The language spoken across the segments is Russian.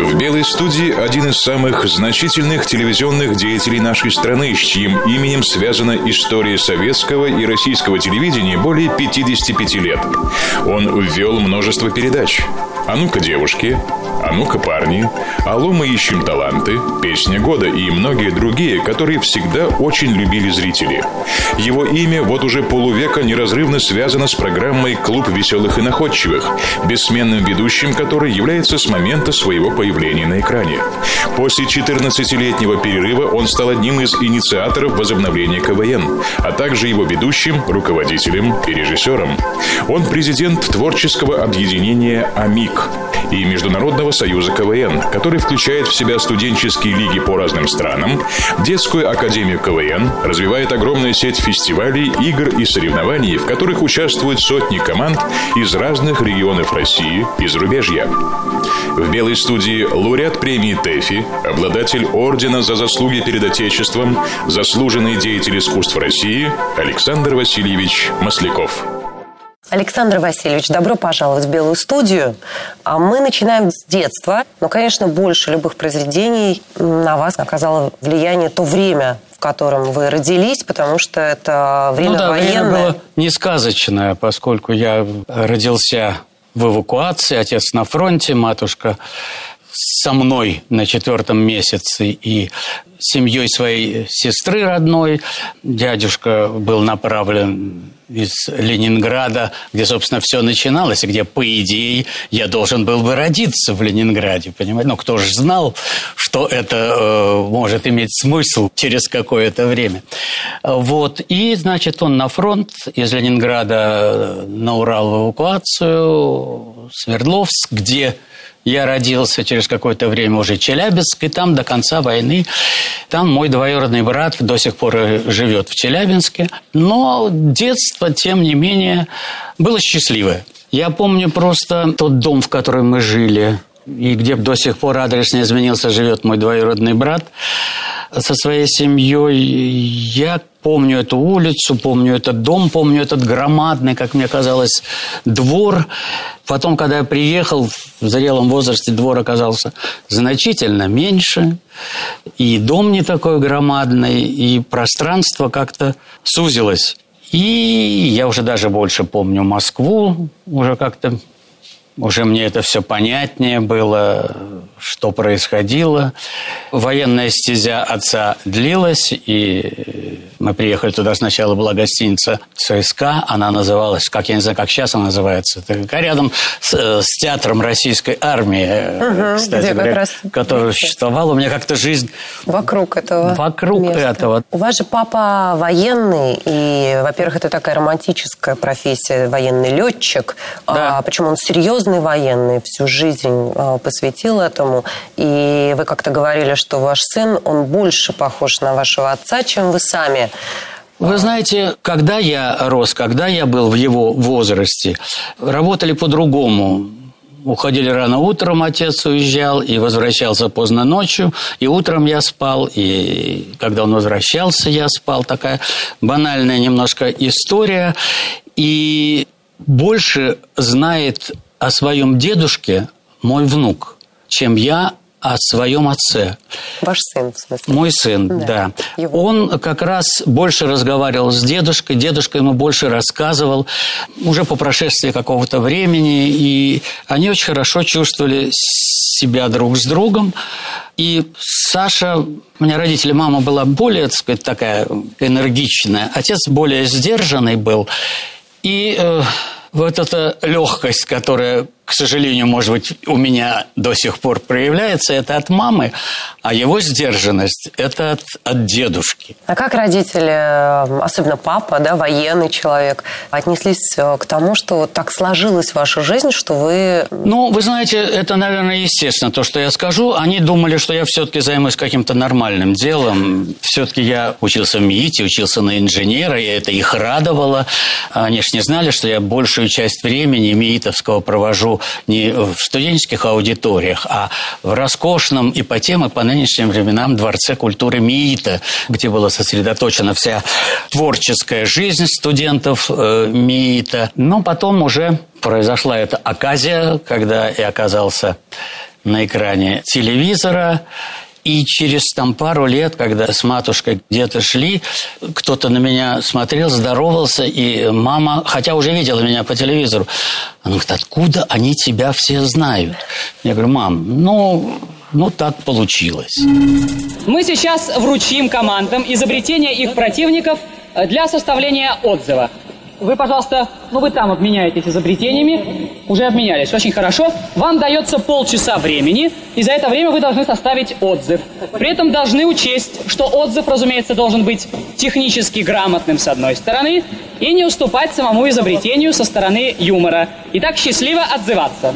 В «Белой студии» один из самых значительных телевизионных деятелей нашей страны, с чьим именем связана история советского и российского телевидения более 55 лет. Он ввел множество передач. «А ну-ка, девушки», «А ну-ка, парни», «Алло, мы ищем таланты», «Песня года» и многие другие, которые всегда очень любили зрители. Его имя вот уже полувека неразрывно связано с программой «Клуб веселых и находчивых», бессменным ведущим которой является с момента своего появления на экране. После 14-летнего перерыва он стал одним из инициаторов возобновления КВН, а также его ведущим, руководителем и режиссером. Он президент творческого объединения «Амик», и Международного союза КВН, который включает в себя студенческие лиги по разным странам, детскую академию КВН, развивает огромную сеть фестивалей, игр и соревнований, в которых участвуют сотни команд из разных регионов России и зарубежья. В белой студии лауреат премии ТЭФИ, обладатель ордена за заслуги перед Отечеством, заслуженный деятель искусств России Александр Васильевич Масляков. Александр Васильевич, добро пожаловать в Белую студию. А мы начинаем с детства. Но, конечно, больше любых произведений на вас оказало влияние то время, в котором вы родились, потому что это время ну, да, военное. Время было не сказочное, поскольку я родился в эвакуации, отец на фронте, матушка со мной на четвертом месяце и семьей своей сестры родной. Дядюшка был направлен из Ленинграда, где, собственно, все начиналось, и где, по идее, я должен был бы родиться в Ленинграде, понимаете? Но кто же знал, что это э, может иметь смысл через какое-то время. Вот. И, значит, он на фронт из Ленинграда на Урал в эвакуацию, Свердловск, где я родился через какое-то время уже в Челябинск, и там до конца войны, там мой двоюродный брат до сих пор живет в Челябинске. Но детство, тем не менее, было счастливое. Я помню просто тот дом, в котором мы жили, и где до сих пор адрес не изменился, живет мой двоюродный брат со своей семьей. Я помню эту улицу, помню этот дом, помню этот громадный, как мне казалось, двор. Потом, когда я приехал, в зрелом возрасте двор оказался значительно меньше, и дом не такой громадный, и пространство как-то сузилось. И я уже даже больше помню Москву, уже как-то уже мне это все понятнее было, что происходило. Военная стезя отца длилась, и мы приехали туда. Сначала была гостиница ЦСКА, она называлась, как я не знаю, как сейчас она называется, это рядом с, с театром российской армии, угу, кстати говоря, который существовал. У меня как-то жизнь... Вокруг этого Вокруг места. этого. У вас же папа военный, и, во-первых, это такая романтическая профессия, военный летчик. Да. А, почему он серьезный военный, всю жизнь э, посвятил этому. И вы как-то говорили, что ваш сын, он больше похож на вашего отца, чем вы сами. Вы знаете, когда я рос, когда я был в его возрасте, работали по-другому. Уходили рано утром, отец уезжал и возвращался поздно ночью. И утром я спал, и когда он возвращался, я спал. Такая банальная немножко история. И больше знает о своем дедушке мой внук, чем я о своем отце. Ваш сын, в смысле? Мой сын, да. да. Он как раз больше разговаривал с дедушкой, дедушка ему больше рассказывал уже по прошествии какого-то времени, и они очень хорошо чувствовали себя друг с другом. И Саша, у меня родители, мама была более, так сказать, такая энергичная, отец более сдержанный был. И э, вот эта легкость, которая к сожалению, может быть, у меня до сих пор проявляется, это от мамы, а его сдержанность – это от, от дедушки. А как родители, особенно папа, да, военный человек, отнеслись э, к тому, что так сложилась ваша жизнь, что вы… Ну, вы знаете, это, наверное, естественно, то, что я скажу. Они думали, что я все-таки займусь каким-то нормальным делом. Все-таки я учился в МИИТе, учился на инженера, и это их радовало. Они же не знали, что я большую часть времени МИИТовского провожу не в студенческих аудиториях, а в роскошном и по тем, и по нынешним временам Дворце культуры МИИТа, где была сосредоточена вся творческая жизнь студентов э, МИИТа. Но потом уже произошла эта оказия, когда я оказался на экране телевизора, и через там пару лет, когда с матушкой где-то шли, кто-то на меня смотрел, здоровался, и мама, хотя уже видела меня по телевизору, она говорит, откуда они тебя все знают? Я говорю, мам, ну, ну так получилось. Мы сейчас вручим командам изобретения их противников для составления отзыва. Вы, пожалуйста, ну вы там обменяетесь изобретениями. Уже обменялись. Очень хорошо. Вам дается полчаса времени, и за это время вы должны составить отзыв. При этом должны учесть, что отзыв, разумеется, должен быть технически грамотным с одной стороны и не уступать самому изобретению со стороны юмора. Итак, счастливо отзываться.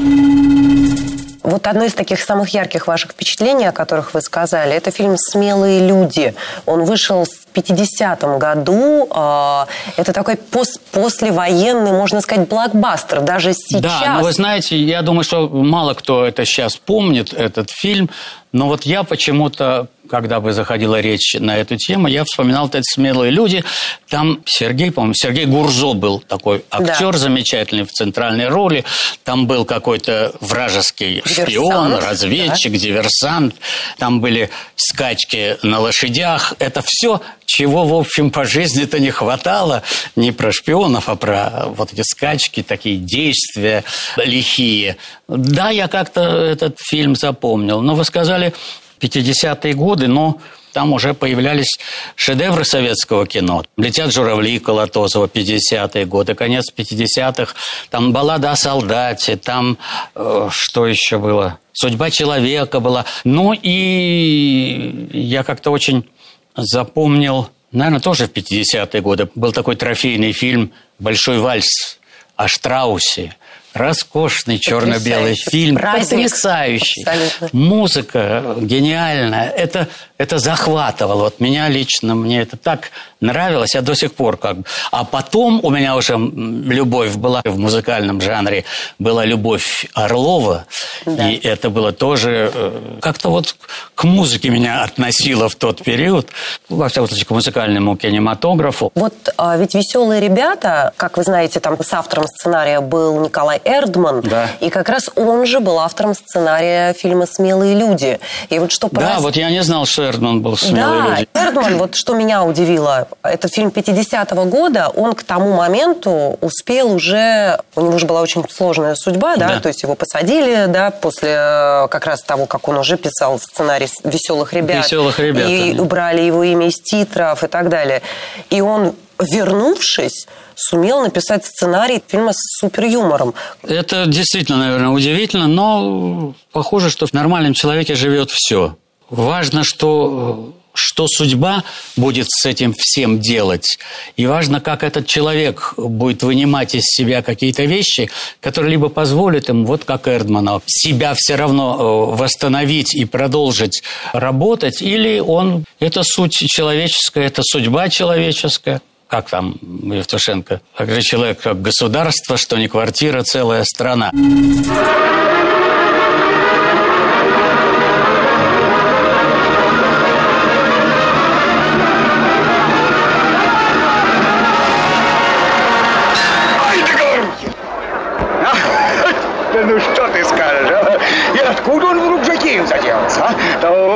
Вот одно из таких самых ярких ваших впечатлений, о которых вы сказали, это фильм «Смелые люди». Он вышел в 50-м году. А, это такой пост послевоенный, можно сказать, блокбастер. Даже сейчас. Да, но вы знаете, я думаю, что мало кто это сейчас помнит, этот фильм. Но вот я почему-то когда бы заходила речь на эту тему, я вспоминал вот эти смелые люди. Там Сергей, по-моему, Сергей Гурзо был такой актер да. замечательный в центральной роли. Там был какой-то вражеский диверсант, шпион, разведчик, да. диверсант. Там были скачки на лошадях. Это все, чего, в общем, по жизни-то не хватало. Не про шпионов, а про вот эти скачки, такие действия лихие. Да, я как-то этот фильм запомнил. Но вы сказали 50-е годы, но там уже появлялись шедевры советского кино. «Летят журавли» Колотозова, 50-е годы, конец 50-х. Там «Баллада о солдате», там э, что еще было? «Судьба человека» была. Ну и я как-то очень запомнил, наверное, тоже в 50-е годы, был такой трофейный фильм «Большой вальс» о Штраусе – Роскошный черно-белый фильм, Праздник. потрясающий. Абсолютно. Музыка гениальная. Это, это захватывало. Вот меня лично, мне это так нравилось, я до сих пор как бы. А потом у меня уже любовь была в музыкальном жанре, была любовь Орлова, да. и это было тоже э, как-то вот к музыке меня относило в тот период, во всяком случае, к музыкальному кинематографу. Вот а, ведь «Веселые ребята», как вы знаете, там с автором сценария был Николай Эрдман, да. и как раз он же был автором сценария фильма «Смелые люди». И вот что Да, вот я не знал, что Эрдман был «Смелые да, люди». Эрдман, вот что меня удивило, этот фильм 50-го года, он к тому моменту успел уже, у него уже была очень сложная судьба, да, да. то есть его посадили, да, после э, как раз того, как он уже писал сценарий «Веселых ребят». «Веселых ребят». И да. убрали его имя из титров и так далее. И он, вернувшись, сумел написать сценарий фильма с суперюмором. Это действительно, наверное, удивительно, но похоже, что в нормальном человеке живет все. Важно, что что судьба будет с этим всем делать. И важно, как этот человек будет вынимать из себя какие-то вещи, которые либо позволят ему, вот как Эрдмана, себя все равно э, восстановить и продолжить работать, или он, это суть человеческая, это судьба человеческая как там Евтушенко, как же человек, как государство, что не квартира, целая страна.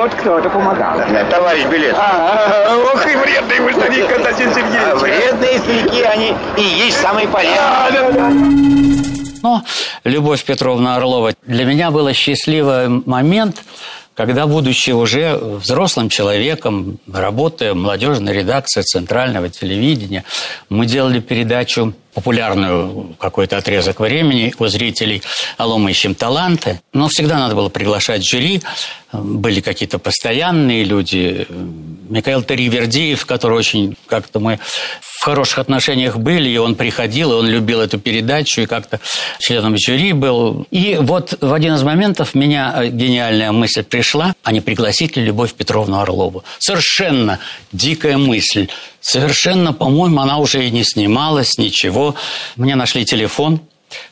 Вот кто-то помогал. Товарищ Билет. А, а, ох и вредный вы старик, Константин Сергеевич. А вредные старики, они и есть самые полезные. Да, да, да. Но Любовь Петровна Орлова для меня был счастливый момент, когда, будучи уже взрослым человеком, работая в молодежной редакции Центрального телевидения, мы делали передачу популярную какой-то отрезок времени у зрителей «Алло, мы ищем таланты». Но всегда надо было приглашать жюри. Были какие-то постоянные люди. Михаил Таривердиев, который очень как-то мы в хороших отношениях были, и он приходил, и он любил эту передачу, и как-то членом жюри был. И вот в один из моментов меня э, гениальная мысль пришла, а не пригласить ли Любовь Петровну Орлову. Совершенно дикая мысль. Совершенно, по-моему, она уже и не снималась, ничего. Мне нашли телефон,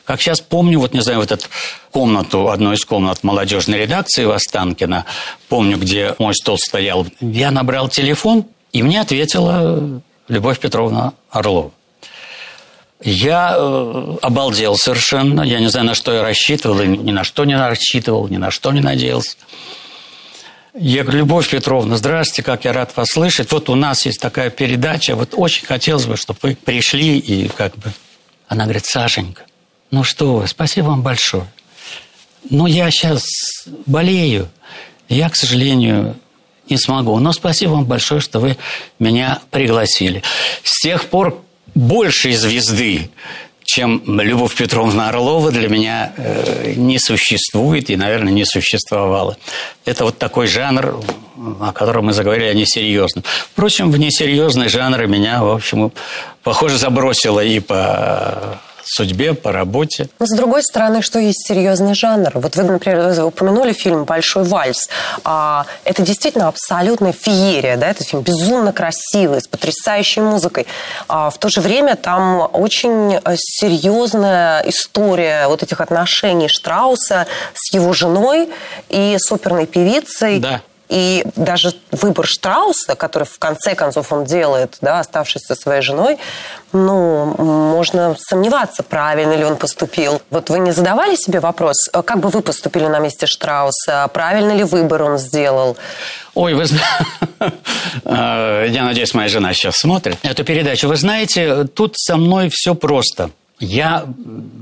как сейчас помню, вот не знаю, вот эту комнату, одну из комнат молодежной редакции в Останкино, помню, где мой стол стоял, я набрал телефон, и мне ответила Любовь Петровна Орлова. Я э, обалдел совершенно. Я не знаю, на что я рассчитывал, и ни на что не рассчитывал, ни на что не надеялся. Я говорю, Любовь Петровна, здравствуйте, как я рад вас слышать. Вот у нас есть такая передача, вот очень хотелось бы, чтобы вы пришли и как бы... Она говорит, Сашенька, ну что вы, спасибо вам большое. Но я сейчас болею, я, к сожалению, не смогу. Но спасибо вам большое, что вы меня пригласили. С тех пор большей звезды, чем Любовь Петровна Орлова, для меня э, не существует и, наверное, не существовало. Это вот такой жанр, о котором мы заговорили, о несерьезном. Впрочем, в несерьезные жанры меня, в общем, похоже, забросило и по судьбе, по работе. Но с другой стороны, что есть серьезный жанр? Вот вы, например, упомянули фильм «Большой вальс». А, это действительно абсолютная феерия, да? Этот фильм безумно красивый, с потрясающей музыкой. А в то же время там очень э, серьезная история вот этих отношений Штрауса с его женой и с оперной певицей. Да. И даже выбор Штрауса, который в конце концов он делает, да, оставшись со своей женой, ну, можно сомневаться, правильно ли он поступил. Вот вы не задавали себе вопрос, э, как бы вы поступили на месте Штрауса, правильно ли выбор он сделал? Ой, вы э, Я надеюсь, моя жена сейчас смотрит эту передачу. Вы знаете, тут со мной все просто – я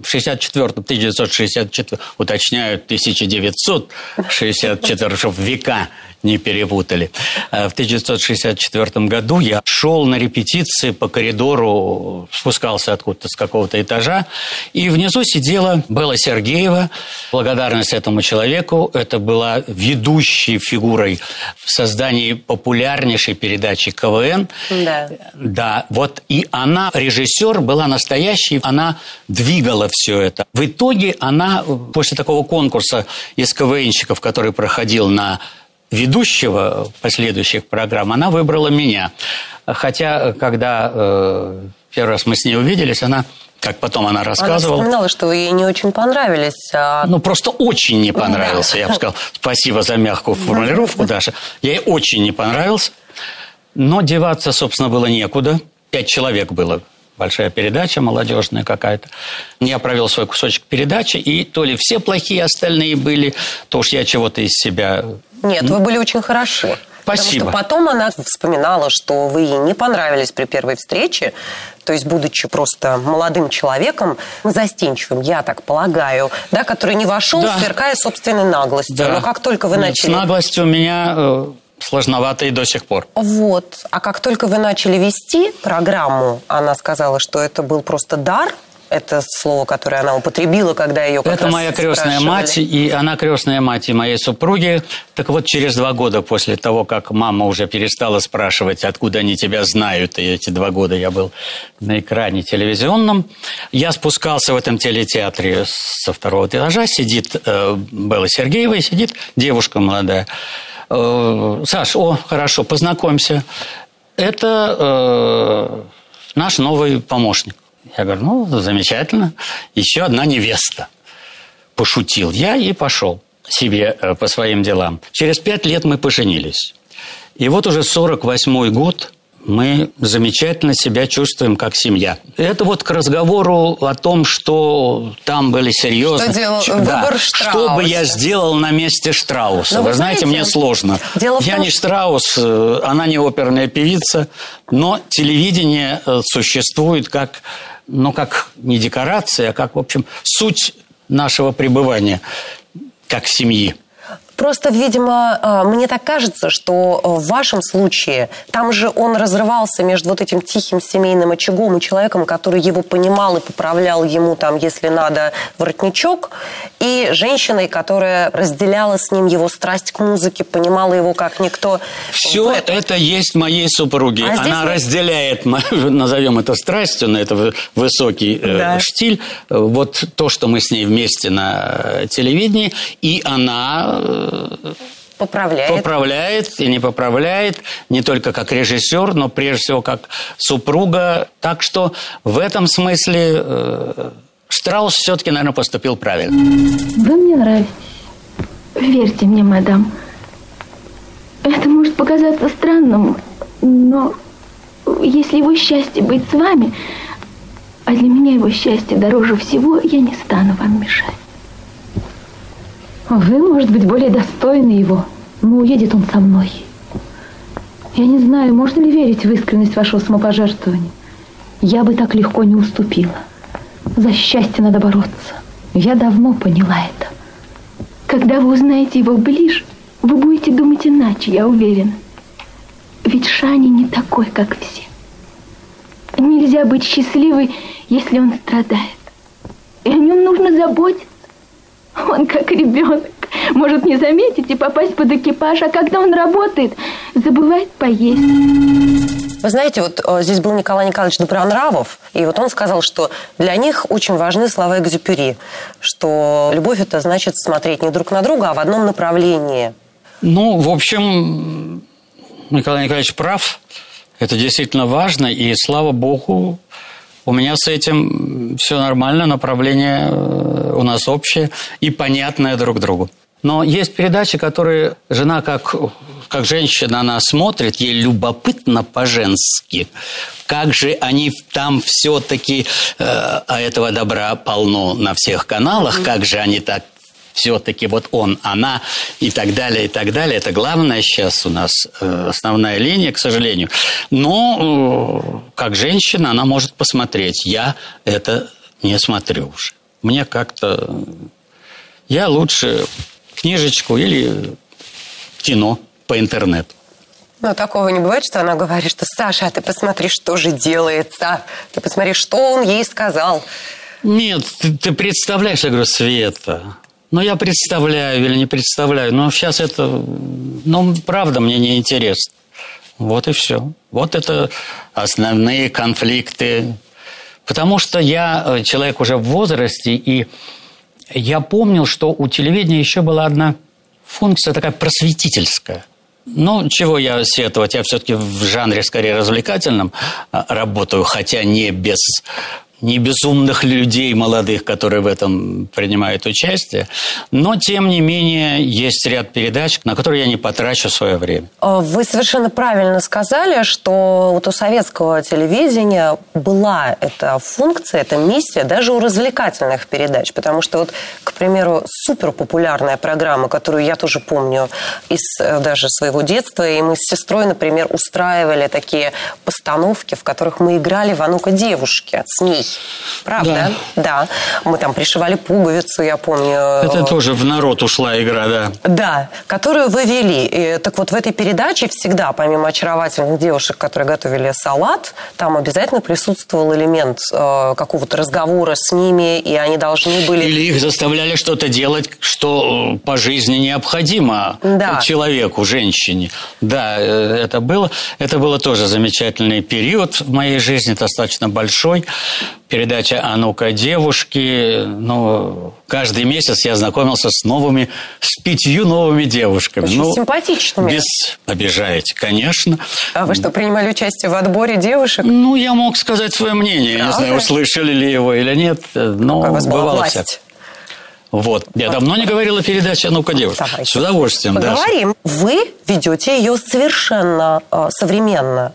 в 64-м, 1964, уточняю, 1964, чтобы века не перепутали. Э, в 1964 году я шел на репетиции по коридору, спускался откуда-то с какого-то этажа, и внизу сидела Белла Сергеева. Благодарность этому человеку. Это была ведущей фигурой в создании популярнейшей передачи КВН. Да. Да, вот и она, режиссер, была настоящей, она двигала все это. В итоге она после такого конкурса из КВНщиков, который проходил на ведущего последующих программ, она выбрала меня. Хотя, когда э, первый раз мы с ней увиделись, она как потом она рассказывала. Она вспоминала, что вы ей не очень понравились. А... Ну, просто очень не понравился. Я бы сказал, спасибо за мягкую формулировку, Даша. Я ей очень не понравился. Но деваться, собственно, было некуда. Пять человек было большая передача молодежная какая-то. Я провел свой кусочек передачи, и то ли все плохие остальные были, то уж я чего-то из себя... Нет, вы были очень хороши. Спасибо. Потому что потом она вспоминала, что вы ей не понравились при первой встрече, то есть будучи просто молодым человеком, застенчивым, я так полагаю, да, который не вошел, да. сверкая собственной наглостью. Да. Но как только вы начали... С наглостью у меня э, сложновато и до сих пор. Вот. А как только вы начали вести программу, она сказала, что это был просто дар, это слово, которое она употребила, когда ее Это моя крестная спрашивали. мать, и она крестная мать и моей супруги. Так вот, через два года после того, как мама уже перестала спрашивать, откуда они тебя знают, и эти два года я был на экране телевизионном, я спускался в этом телетеатре со второго этажа, сидит э, Белла Сергеева, и сидит девушка молодая. Э, Саш, о, хорошо, познакомься. Это э, наш новый помощник. Я говорю, ну, замечательно. Еще одна невеста. Пошутил я и пошел себе э, по своим делам. Через пять лет мы поженились. И вот уже 48-й год мы замечательно себя чувствуем как семья. Это вот к разговору о том, что там были серьезные... Что делал Ч... выбор да. Что бы я сделал на месте Штрауса? Но ну, вы, вы знаете, знаете, мне сложно. Дело я том... не Штраус, э, она не оперная певица, но телевидение э, существует как, ну, как не декорация, а как, в общем, суть нашего пребывания как семьи. Просто, видимо, а, мне так кажется, что в вашем случае там же он разрывался между вот этим тихим семейным очагом и человеком, который его понимал и поправлял ему там, если надо, воротничок, и женщиной, которая разделяла с ним его страсть к музыке, понимала его как никто. Все это. это есть моей супруге. А Она здесь... разделяет, назовем это страстью, на это высокий э, да. штиль. Вот то, что мы с ней вместе на телевидении, и она э, Поправляет. Поправляет и не поправляет, не только как режиссер, но прежде всего как супруга. Так что в этом смысле э, Штраус все-таки, наверное, поступил правильно. Вы мне нравитесь. Верьте мне, мадам. Это может показаться странным, но если его счастье быть с вами, а для меня его счастье дороже всего, я не стану вам мешать. Вы, может быть, более достойны его, но уедет он со мной. Я не знаю, можно ли верить в искренность вашего самопожертвования. Я бы так легко не уступила. За счастье надо бороться. Я давно поняла это. Когда вы узнаете его ближе, вы будете думать иначе, я уверена. Ведь Шани не такой, как все. Нельзя быть счастливой, если он страдает. И о нем нужно заботиться. Он как ребенок. Может не заметить и попасть под экипаж, а когда он работает, забывает поесть. Вы знаете, вот э, здесь был Николай Николаевич Добронравов, и вот он сказал, что для них очень важны слова Экзюпери, что любовь это значит смотреть не друг на друга, а в одном направлении. Ну, в общем, Николай Николаевич прав. Это действительно важно, и слава богу, у меня с этим все нормально, направление э, у нас общее и понятное друг другу. Но есть передачи, которые жена как, как женщина, она смотрит, ей любопытно по-женски. Как же они там все-таки, э, а этого добра полно на всех каналах, как же они так все-таки вот он, она и так далее, и так далее. Это главное сейчас у нас э, основная линия, к сожалению. Но э, как женщина она может посмотреть. Я это не смотрю уже. Мне как-то... Я лучше книжечку или кино по интернету. Но такого не бывает, что она говорит, что Саша, а ты посмотри, что же делается. Ты посмотри, что он ей сказал. Нет, ты, ты представляешь, я говорю, Света, ну, я представляю или не представляю, но сейчас это, ну, правда, мне не интересно. Вот и все. Вот это основные конфликты. Потому что я э, человек уже в возрасте, и я помнил, что у телевидения еще была одна функция такая просветительская. Ну, чего я сетовать, я все-таки в жанре скорее развлекательном а, работаю, хотя не без не безумных людей молодых, которые в этом принимают участие, но, тем не менее, есть ряд передач, на которые я не потрачу свое время. А, вы совершенно правильно сказали, что вот у советского телевидения была эта функция, эта миссия даже у развлекательных передач, потому что вот, к примеру, суперпопулярная программа, которую я тоже помню из э, даже своего детства, и мы с сестрой, например, устраивали такие постановки, в которых мы играли в «А ну-ка, девушки» с ней. Правда? Да. да. Мы там пришивали пуговицу, я помню. Это тоже в народ ушла игра, да. Да, которую вы вели. И, так вот, в этой передаче всегда, помимо очаровательных девушек, которые готовили салат, там обязательно присутствовал элемент э, какого-то разговора с ними, и они должны были... Или их заставляли что-то делать, что э, по жизни необходимо да. человеку, женщине. Да, э, это было. Это было тоже замечательный период в моей жизни, достаточно большой передача «А ну-ка, девушки». Ну, каждый месяц я знакомился с новыми, с пятью новыми девушками. Очень ну, симпатичными. Без... Обижаете, конечно. А вы что, принимали участие в отборе девушек? Ну, я мог сказать свое мнение. Правда? Не знаю, услышали ли его или нет. Но вас бывало всякое. Вот. Я давно не говорила передаче «А ну-ка, девушка». Давайте. С удовольствием, Поговорим. Даша. Вы ведете ее совершенно э, современно.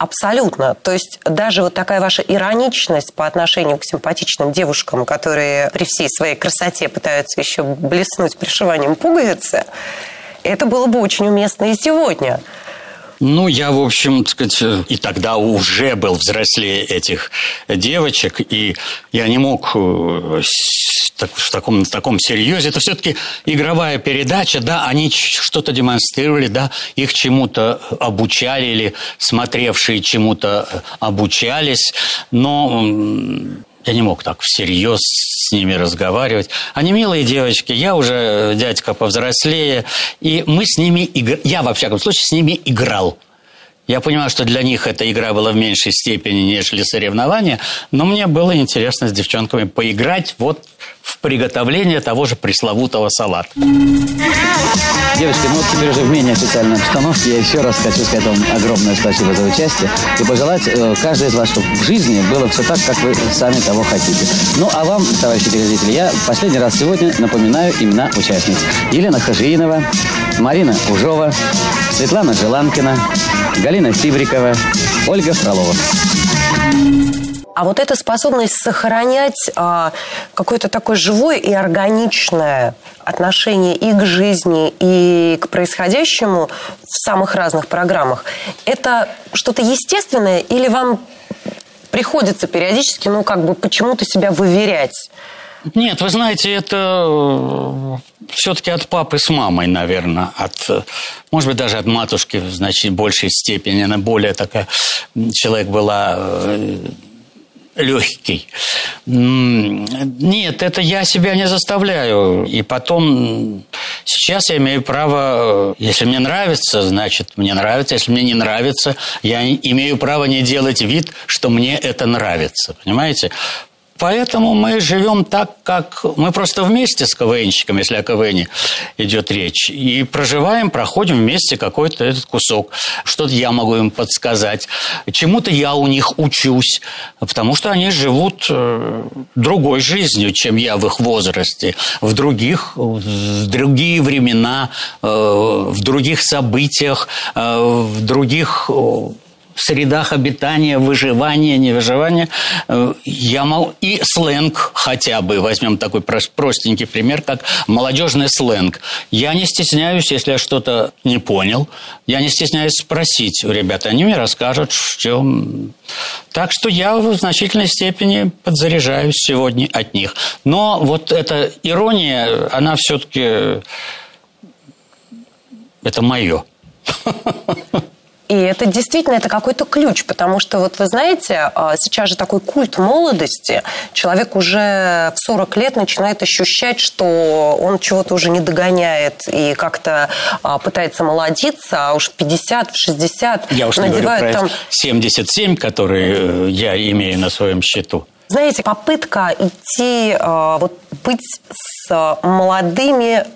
Абсолютно. То есть даже вот такая ваша ироничность по отношению к симпатичным девушкам, которые при всей своей красоте пытаются еще блеснуть пришиванием пуговицы, это было бы очень уместно и сегодня. Ну, я, в общем, так сказать, и тогда уже был взрослее этих девочек, и я не мог э, в таком, в таком серьезе. Это все-таки игровая передача, да, они что-то демонстрировали, да, их чему-то обучали или смотревшие чему-то обучались, но я не мог так всерьез с ними разговаривать. Они милые девочки, я уже дядька повзрослее, и мы с ними, игр... я во всяком случае с ними играл. Я понимаю, что для них эта игра была в меньшей степени, нежели соревнования, но мне было интересно с девчонками поиграть вот в приготовление того же пресловутого салата. Девочки, ну вот теперь уже в менее официальной обстановке я еще раз хочу сказать вам огромное спасибо за участие и пожелать э, каждой из вас, чтобы в жизни было все так, как вы сами того хотите. Ну, а вам, товарищи телезрители, я последний раз сегодня напоминаю имена участниц. Елена Хажиинова, Марина Ужова, Светлана Желанкина, Галина Сибрикова, Ольга Фролова. А вот эта способность сохранять а, какое-то такое живое и органичное отношение и к жизни, и к происходящему в самых разных программах, это что-то естественное или вам приходится периодически, ну, как бы почему-то себя выверять? Нет, вы знаете, это э, все-таки от папы с мамой, наверное, от, э, может быть, даже от матушки в значительно большей степени. Она более такая, человек была э, легкий. Нет, это я себя не заставляю. И потом, сейчас я имею право, если мне нравится, значит, мне нравится. Если мне не нравится, я имею право не делать вид, что мне это нравится. Понимаете? Поэтому мы живем так, как... Мы просто вместе с КВНщиком, если о КВНе идет речь. И проживаем, проходим вместе какой-то этот кусок. Что-то я могу им подсказать. Чему-то я у них учусь. Потому что они живут э, другой жизнью, чем я в их возрасте. В других, в другие времена, э, в других событиях, э, в других средах обитания, выживания, невыживания. Э, я мол... И сленг хотя бы, возьмем такой простенький пример, как молодежный сленг. Я не стесняюсь, если я что-то не понял, я не стесняюсь спросить у ребят, они мне расскажут, в чем... Так что я в значительной степени подзаряжаюсь сегодня от них. Но вот эта ирония, она все-таки... Это мое. И это действительно это какой-то ключ, потому что вот вы знаете, а, сейчас же такой культ молодости. Человек уже в 40 лет начинает ощущать, что он чего-то уже не догоняет и как-то а, пытается молодиться, а уж в 50, в 60 Я уж не говорю про там... 77, которые э, я имею на своем счету. Знаете, попытка идти, а, вот быть с молодыми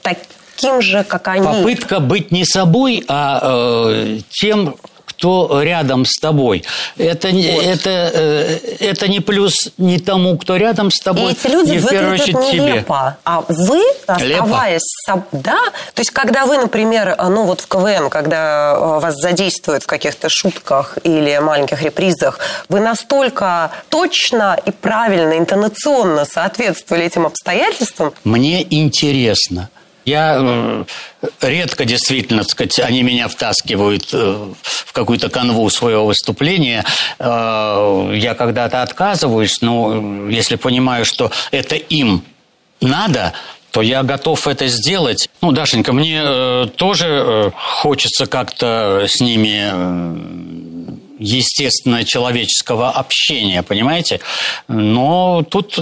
такими таким же, как они. Попытка быть не собой, а э, тем, кто рядом с тобой. Это, вот. это, э, это не плюс не тому, кто рядом с тобой, и эти люди не в первую очередь нелепо. тебе. А вы, оставаясь... Лепо. Да, то есть когда вы, например, ну вот в КВН, когда э, вас задействуют в каких-то шутках или маленьких репризах, вы настолько точно и правильно, интонационно соответствовали этим обстоятельствам? Мне интересно – я редко действительно, так сказать, они меня втаскивают э, в какую-то канву своего выступления. Э, я когда-то отказываюсь, но если понимаю, что это им надо, то я готов это сделать. Ну, Дашенька, мне э, тоже хочется как-то с ними естественно человеческого общения, понимаете? Но тут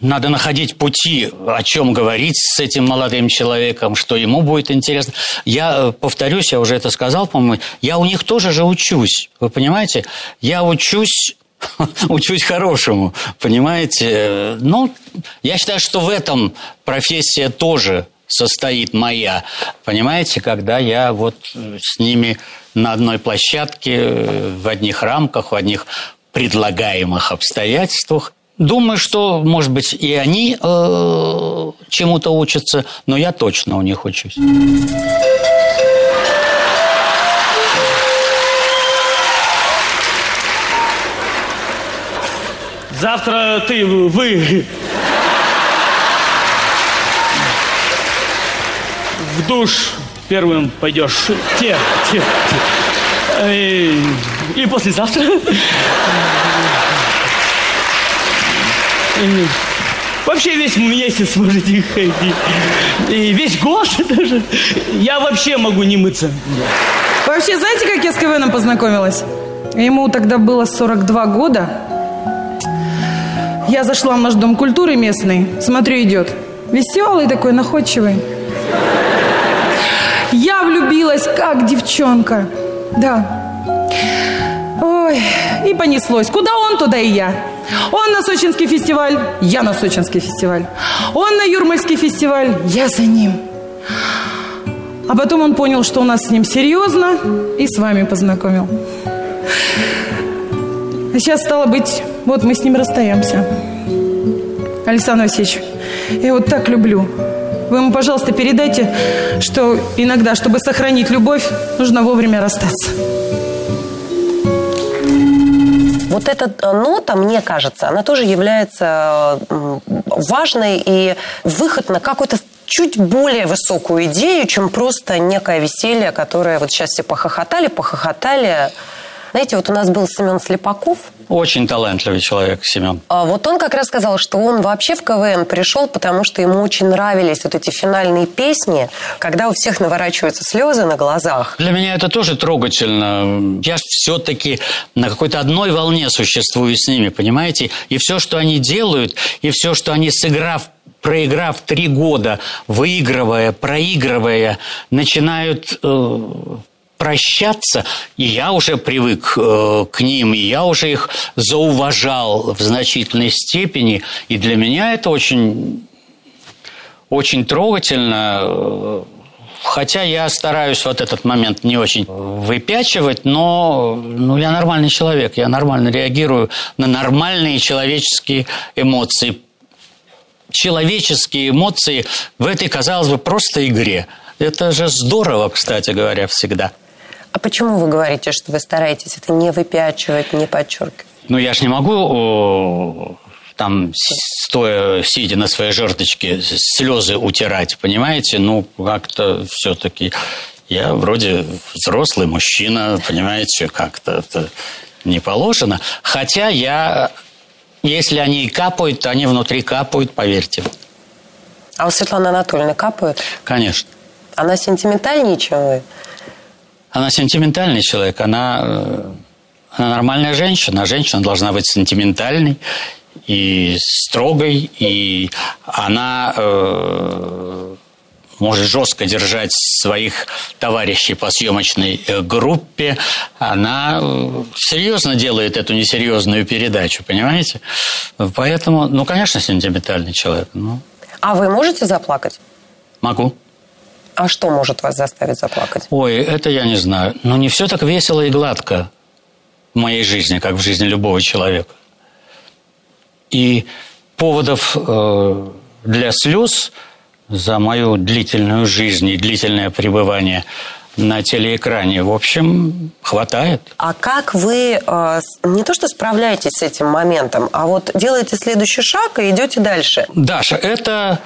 надо находить пути, о чем говорить с этим молодым человеком, что ему будет интересно. Я повторюсь, я уже это сказал, по-моему, я у них тоже же учусь, вы понимаете? Я учусь учусь хорошему, понимаете? Ну, я считаю, что в этом профессия тоже состоит моя, понимаете, когда я вот с ними на одной площадке, в одних рамках, в одних предлагаемых обстоятельствах. Думаю, что, может быть, и они э, чему-то учатся, но я точно у них учусь. Завтра ты, вы в душ первым пойдешь. Те, те, те. И, и послезавтра. Вообще весь месяц можете ходить. И весь год даже. Я вообще могу не мыться. Вообще, знаете, как я с КВНом познакомилась? Ему тогда было 42 года. Я зашла в наш дом культуры местный. Смотрю, идет. Веселый такой, находчивый. Я влюбилась, как девчонка. Да. Ой, и понеслось. Куда он, туда и я. Он на Сочинский фестиваль, я на Сочинский фестиваль. Он на Юрмальский фестиваль, я за ним. А потом он понял, что у нас с ним серьезно, и с вами познакомил. А сейчас, стало быть, вот мы с ним расстаемся. Александр Васильевич, я вот так люблю. Вы ему, пожалуйста, передайте, что иногда, чтобы сохранить любовь, нужно вовремя расстаться. Вот эта э, нота, мне кажется, она тоже является важной и выход на какой-то чуть более высокую идею, чем просто некое веселье, которое вот сейчас все похохотали, похохотали. Знаете, вот у нас был Семен Слепаков. Очень талантливый человек, Семен. А вот он как раз сказал, что он вообще в КВН пришел, потому что ему очень нравились вот эти финальные песни, когда у всех наворачиваются слезы на глазах. Для меня это тоже трогательно. Я все-таки на какой-то одной волне существую с ними, понимаете? И все, что они делают, и все, что они сыграв проиграв три года, выигрывая, проигрывая, начинают э, прощаться, и я уже привык э, к ним, и я уже их зауважал в значительной степени, и для меня это очень, очень трогательно. Хотя я стараюсь вот этот момент не очень выпячивать, но ну, я нормальный человек, я нормально реагирую на нормальные человеческие эмоции. Человеческие эмоции в этой, казалось бы, просто игре. Это же здорово, кстати говоря, всегда. А почему вы говорите, что вы стараетесь это не выпячивать, не подчеркивать? Ну, я ж не могу там, стоя, сидя на своей жердочке, слезы утирать, понимаете? Ну, как-то все-таки я вроде взрослый мужчина, понимаете, как-то это не положено. Хотя я, если они и капают, то они внутри капают, поверьте. А у Светланы Анатольевны капают? Конечно. Она сентиментальнее, чем вы? Она сентиментальный человек, она, э, она нормальная женщина. А женщина должна быть сентиментальной и строгой, и она э, может жестко держать своих товарищей по съемочной э, группе. Она э, серьезно делает эту несерьезную передачу, понимаете? Поэтому, ну, конечно, сентиментальный человек. Ну. А вы можете заплакать? Могу. А что может вас заставить заплакать? Ой, это я не знаю. Но не все так весело и гладко в моей жизни, как в жизни любого человека. И поводов э, для слез за мою длительную жизнь и длительное пребывание на телеэкране, в общем, хватает. А как вы э, не то что справляетесь с этим моментом, а вот делаете следующий шаг и идете дальше? Даша, это,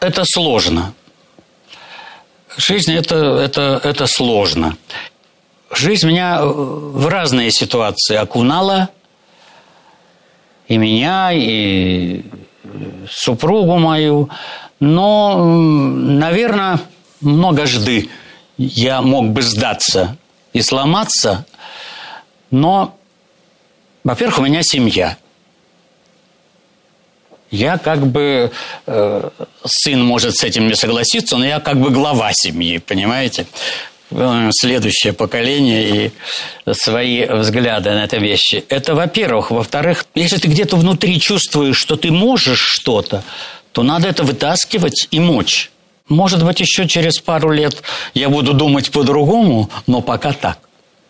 это сложно. Жизнь это, это, это сложно. Жизнь меня в разные ситуации окунала. И меня, и супругу мою. Но, наверное, многожды я мог бы сдаться и сломаться. Но, во-первых, у меня семья – я как бы, э, сын может с этим не согласиться, но я как бы глава семьи, понимаете? следующее поколение и свои взгляды на это вещи. Это, во-первых. Во-вторых, если ты где-то внутри чувствуешь, что ты можешь что-то, то надо это вытаскивать и мочь. Может быть, еще через пару лет я буду думать по-другому, но пока так.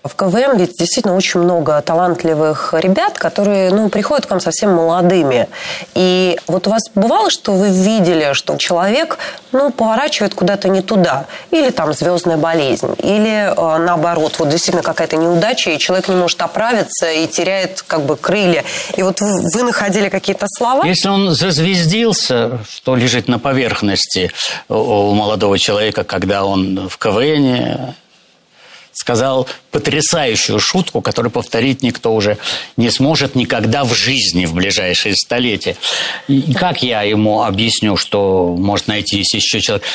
В КВМ ведь действительно очень много талантливых ребят, которые ну, приходят к вам совсем молодыми. И вот у вас бывало, что вы видели, что человек ну, поворачивает куда-то не туда. Или там звездная болезнь. Или э, наоборот, вот действительно какая-то неудача, и человек не может оправиться и теряет как бы крылья. И вот вы, вы находили какие-то слова? Если он зазвездился, что лежит на поверхности у молодого человека, когда он в КВН сказал потрясающую шутку, которую повторить никто уже не сможет никогда в жизни в ближайшие столетия. И как я ему объясню, что может найтись еще человек?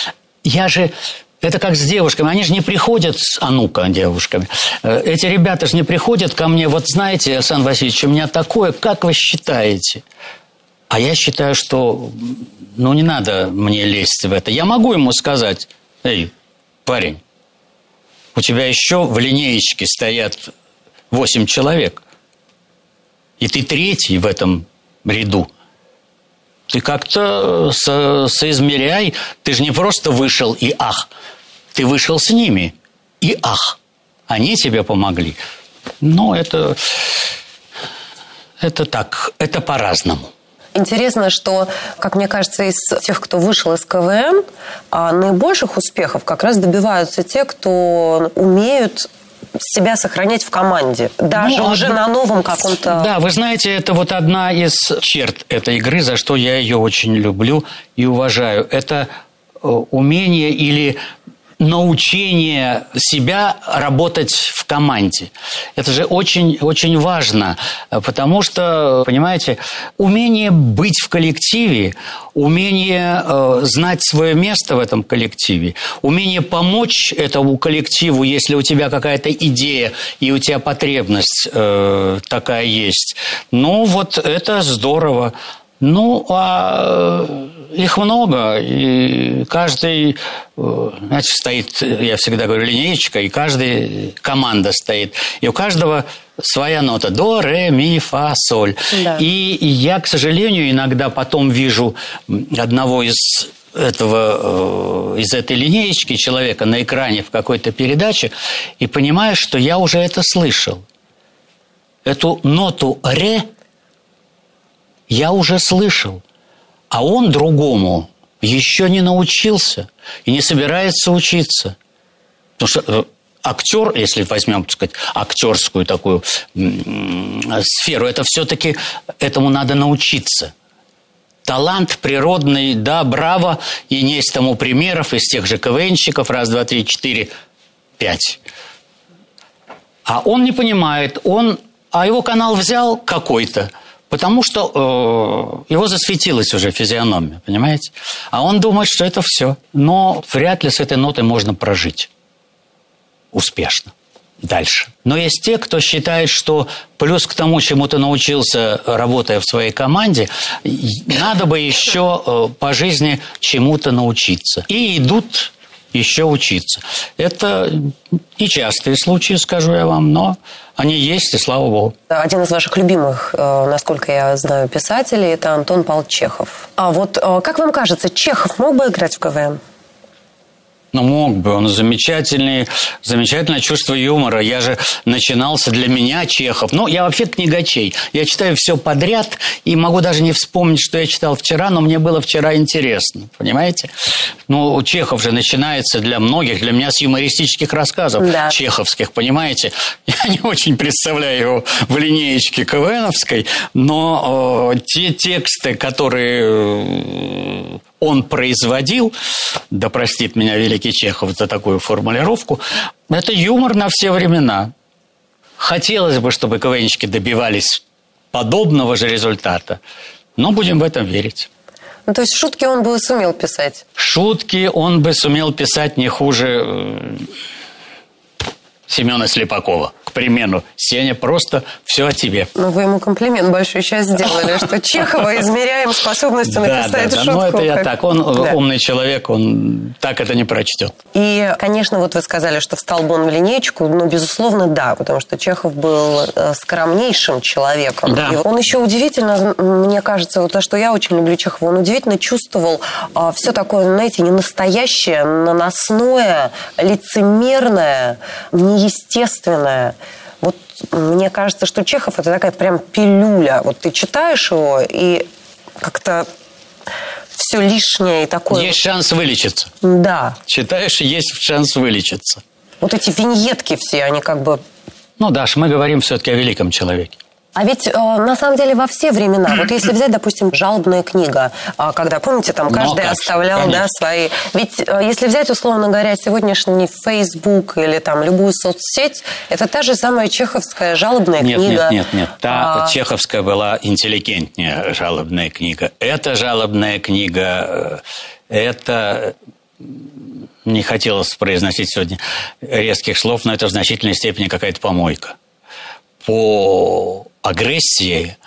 Я же это как с девушками. Они же не приходят, а ну-ка, девушками. Э, эти ребята же не приходят ко мне, вот знаете, Сан Васильевич, у меня такое, как вы считаете? А я считаю, что ну не надо мне лезть в это. Я могу ему сказать, эй, парень, у тебя еще в линеечке стоят восемь человек, и ты третий в этом ряду. Ты как-то со соизмеряй, ты же не просто вышел и ах, ты вышел с ними и ах, они тебе помогли. Но это, это так, это по-разному. Интересно, что, как мне кажется, из тех, кто вышел из КВН, а, наибольших успехов как раз добиваются те, кто умеют себя сохранять в команде, даже ну, уже одна... на новом каком-то... Да, вы знаете, это вот одна из черт этой игры, за что я ее очень люблю и уважаю. Это э, умение или научение себя работать в команде. Это же очень, очень важно, потому что, понимаете, умение быть в коллективе, умение э, знать свое место в этом коллективе, умение помочь этому коллективу, если у тебя какая-то идея и у тебя потребность э, такая есть. Ну, вот это здорово. Ну, а э, их много, и каждый, э, значит, стоит, я всегда говорю, линеечка, и каждая команда стоит. И у каждого своя нота. До, ре, ми, фа, соль. Да. И я, к сожалению, иногда потом вижу одного из этого, э, из этой линеечки человека на экране в какой-то передаче и понимаю, что я уже это слышал. Эту ноту ре я уже слышал, а он другому еще не научился и не собирается учиться. Потому что э, актер, если возьмем, так сказать, актерскую такую сферу, это все-таки этому надо научиться. Талант природный, да, браво, и есть тому примеров из тех же КВНщиков, раз, два, три, четыре, пять. А он не понимает, он, а его канал взял какой-то – Потому что э, его засветилась уже физиономия, понимаете? А он думает, что это все. Но вряд ли с этой нотой можно прожить успешно дальше. Но есть те, кто считает, что плюс к тому, чему ты научился, работая в своей команде, надо бы еще э, по жизни чему-то научиться. И идут еще учиться. Это нечастые случаи, скажу я вам, но они есть, и слава богу. Один из ваших любимых, э, насколько я знаю, писателей – это Антон Павел Чехов. А вот э, как вам кажется, Чехов мог бы играть в КВН? Ну, мог бы. Он замечательный, замечательное чувство юмора. Я же начинался для меня Чехов. Ну, я вообще книгачей. Я читаю все подряд и могу даже не вспомнить, что я читал вчера, но мне было вчера интересно. Понимаете? Ну, Чехов же начинается для многих, для меня с юмористических рассказов да. чеховских, понимаете? Я не очень представляю его в линеечке КВНовской, но э, те тексты, которые э, он производил, да простит меня великий Чехов за такую формулировку, это юмор на все времена. Хотелось бы, чтобы КВНщики добивались подобного же результата, но будем в этом верить. Ну, то есть шутки он бы сумел писать? Шутки он бы сумел писать не хуже э, Семена Слепакова примеру. Сеня, просто все о тебе. Ну, вы ему комплимент большой сейчас сделали, что Чехова измеряем способностью написать да, да, шутку. Ну, это я так. Он умный человек, он так это не прочтет. И, конечно, вот вы сказали, что встал бы он в линейку. Ну, безусловно, да, потому что Чехов был э, скромнейшим человеком. Да. И он еще удивительно, мне кажется, вот то, что я очень люблю Чехова, он удивительно чувствовал а, все такое, знаете, не настоящее, наносное, лицемерное, неестественное. Мне кажется, что Чехов это такая прям пилюля. Вот ты читаешь его и как-то все лишнее и такое. Есть шанс вылечиться. Да. Читаешь, есть шанс вылечиться. Вот эти виньетки все, они как бы... Ну, Даш, мы говорим все-таки о великом человеке. А ведь э, на самом деле во все времена, вот если взять, допустим, жалобная книга, э, когда, помните, там Ну, каждый же, оставлял да, конечно. свои... Ведь э, если взять, условно говоря, сегодняшний Facebook или там любую соцсеть, это та же самая чеховская жалобная Нет, книга. нет, нет, нет. Та А, чеховская была интеллигентнее жалобная книга. Эта жалобная книга, э, это не хотелось произносить сегодня резких слов, но это в значительной степени какая-то помойка. По агрессии,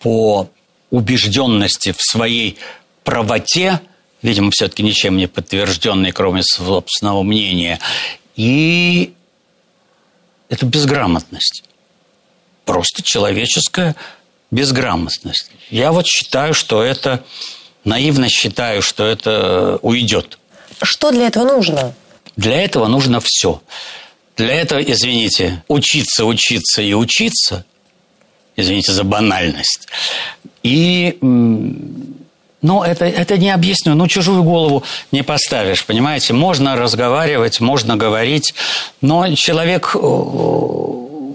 по убежденности в своей правоте, видимо, все-таки ничем не подтвержденной, кроме собственного мнения, и эту безграмотность просто человеческая безграмотность. Я вот считаю, что это, наивно считаю, что это уйдет. Что для этого нужно? Для этого нужно все. Для этого, извините, учиться, учиться и учиться, извините за банальность. И, ну, это, это не объясню, ну, чужую голову не поставишь, понимаете? Можно разговаривать, можно говорить, но человек э,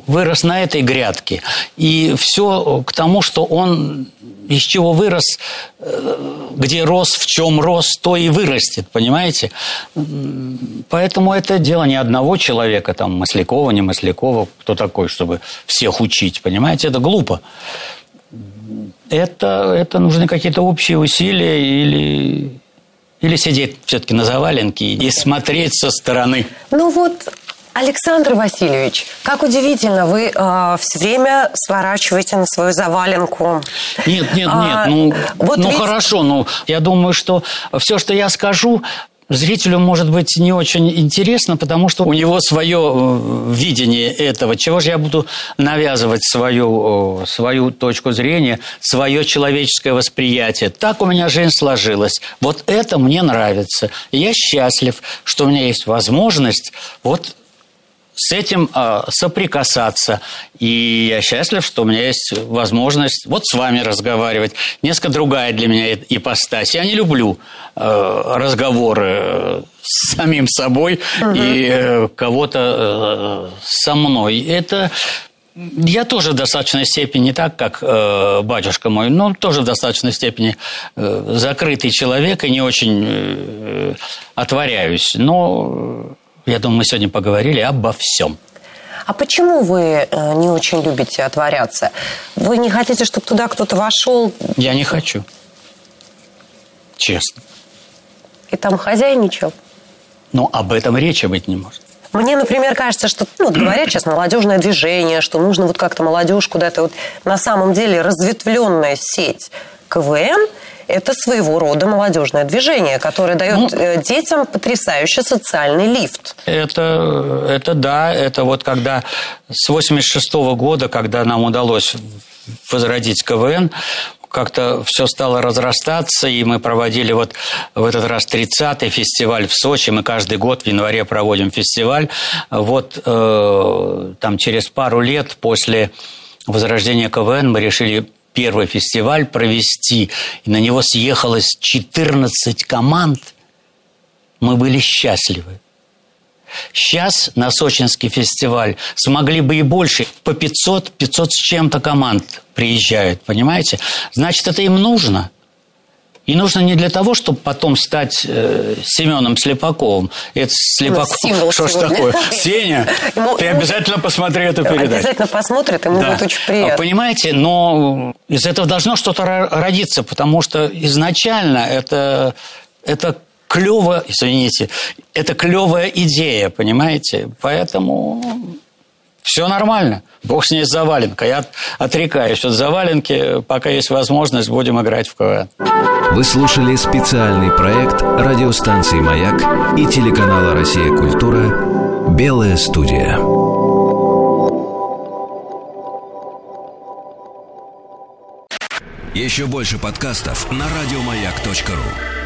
вырос на этой грядке, и все к тому, что он из чего вырос, э, где рос, в чем рос, то и вырастет, понимаете? Поэтому это дело не одного человека, там, Маслякова, не Маслякова, кто такой, чтобы всех учить, понимаете? Это глупо. Это, это нужны какие-то общие усилия или, или сидеть все-таки на заваленке и смотреть со стороны. Ну вот, Александр Васильевич, как удивительно, вы все время сворачиваете на свою заваленку. Нет, нет, нет, А, ну, вот ну ведь- хорошо, ну я думаю, что все, что я скажу, зрителю может быть не очень интересно, потому что у него свое э, видение этого. Чего же я буду навязывать свою, э, свою точку зрения, свое человеческое восприятие? Так у меня жизнь сложилась. Вот это мне нравится. И я счастлив, что у меня есть возможность вот с этим э, соприкасаться. И я счастлив, что у меня есть возможность вот с вами разговаривать. Несколько другая для меня ипостась. Я не люблю э, разговоры э, с самим собой и э, кого-то э, со мной. Это я тоже в достаточной степени, не так, как э, батюшка мой, но тоже в достаточной степени э, закрытый человек и не очень э, отворяюсь. Но я думаю, мы сегодня поговорили обо всем. А почему вы э, не очень любите отворяться? Вы не хотите, чтобы туда кто-то вошел Я не хочу. Честно. и там хозяйничал? Но об этом речи быть не может. Мне, например, кажется, что, ну, вот говорят сейчас, молодежное движение, что нужно вот как-то молодежь куда-то... Вот, на самом деле разветвленная сеть КВН – это своего рода молодежное движение, которое дает э, детям потрясающий социальный лифт. Это, это да, это вот когда с 86 года, когда нам удалось возродить КВН, как-то все стало разрастаться, и мы проводили вот в этот раз 30-й фестиваль в Сочи. Мы каждый год в январе проводим фестиваль. Вот э, там через пару лет после возрождения КВН мы решили первый фестиваль провести, и на него съехалось 14 команд. Мы были счастливы. Сейчас на Сочинский фестиваль смогли бы и больше. По 500, 500 с чем-то команд приезжают, понимаете? Значит, это им нужно. И нужно не для того, чтобы потом стать э, Семеном Слепаковым. Это Слепаков, Ну, символ что ж такое? Сеня, ты обязательно посмотри эту передачу. Обязательно посмотрит, ему Да. будет очень приятно. Понимаете, но из этого должно что-то ро- родиться, потому что изначально это, это клево, извините, это клевая идея, понимаете? Поэтому все нормально. Бог с ней с заваленкой. Я отрекаюсь от заваленки. Пока есть возможность, будем играть в КВН. Вы слушали специальный проект радиостанции «Маяк» и телеканала «Россия. Культура» «Белая студия». Еще больше подкастов на радиомаяк.ру